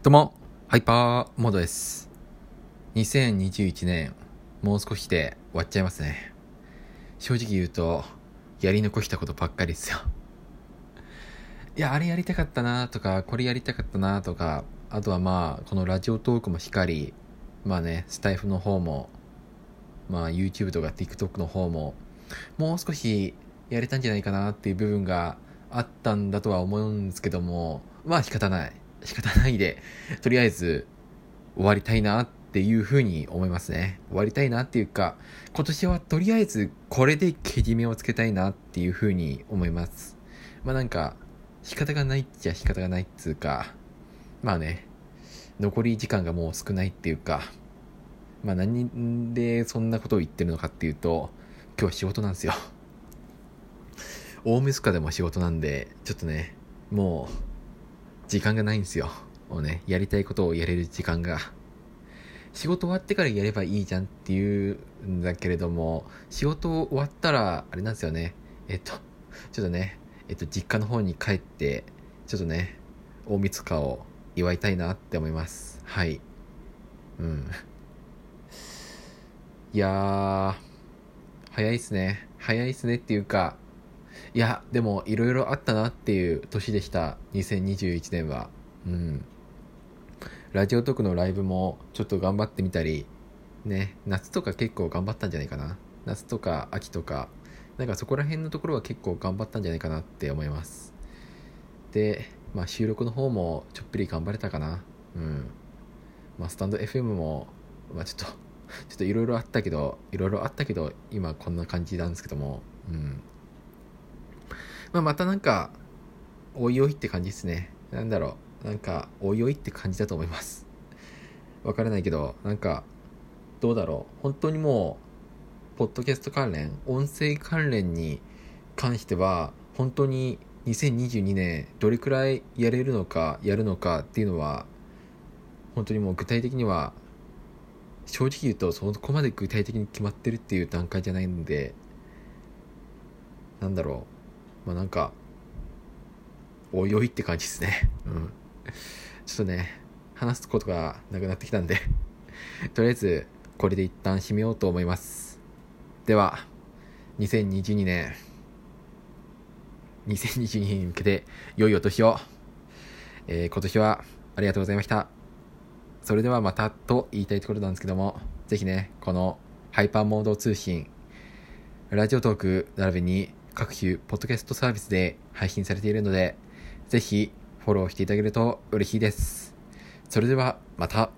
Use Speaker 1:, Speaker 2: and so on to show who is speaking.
Speaker 1: どうも、ハイパーモードです。2021年、もう少しで終わっちゃいますね。正直言うと、やり残したことばっかりですよ。いや、あれやりたかったなとか、これやりたかったなとか、あとはまあ、このラジオトークもしっかり、まあね、スタイフの方も、まあ YouTube とか TikTok の方も、もう少しやれたんじゃないかなっていう部分があったんだとは思うんですけども、まあ仕方ない。仕方ないで、とりあえず終わりたいなっていうふうに思いますね。終わりたいなっていうか、今年はとりあえずこれでけじめをつけたいなっていうふうに思います。まあなんか、仕方がないっちゃ仕方がないっつうか、まあね、残り時間がもう少ないっていうか、まあ何でそんなことを言ってるのかっていうと、今日仕事なんですよ。大晦日でも仕事なんで、ちょっとね、もう、時間がないんですよ。もうね、やりたいことをやれる時間が。仕事終わってからやればいいじゃんっていうんだけれども、仕事終わったら、あれなんですよね。えっと、ちょっとね、えっと、実家の方に帰って、ちょっとね、大晦日を祝いたいなって思います。はい。うん。いやー、早いっすね。早いっすねっていうか、いや、でも、いろいろあったなっていう年でした。2021年は。うん。ラジオトークのライブもちょっと頑張ってみたり、ね、夏とか結構頑張ったんじゃないかな。夏とか秋とか、なんかそこら辺のところは結構頑張ったんじゃないかなって思います。で、まあ収録の方もちょっぴり頑張れたかな。うん。まあスタンド FM も、まあちょっと、ちょっといろいろあったけど、いろいろあったけど、今こんな感じなんですけども、うん。まあ、またなんか、おいおいって感じですね。なんだろう。なんか、おいおいって感じだと思います。わからないけど、なんか、どうだろう。本当にもう、ポッドキャスト関連、音声関連に関しては、本当に2022年、どれくらいやれるのか、やるのかっていうのは、本当にもう具体的には、正直言うと、そこまで具体的に決まってるっていう段階じゃないんで、なんだろう。まあなんか、おいおいって感じですね。うん。ちょっとね、話すことがなくなってきたんで、とりあえず、これで一旦締めようと思います。では、2022年、2022年に向けて、良いお年を。えー今年はありがとうございました。それではまたと言いたいところなんですけども、ぜひね、このハイパーモード通信、ラジオトーク並びに各種ポッドキャストサービスで配信されているので、ぜひフォローしていただけると嬉しいです。それではまた。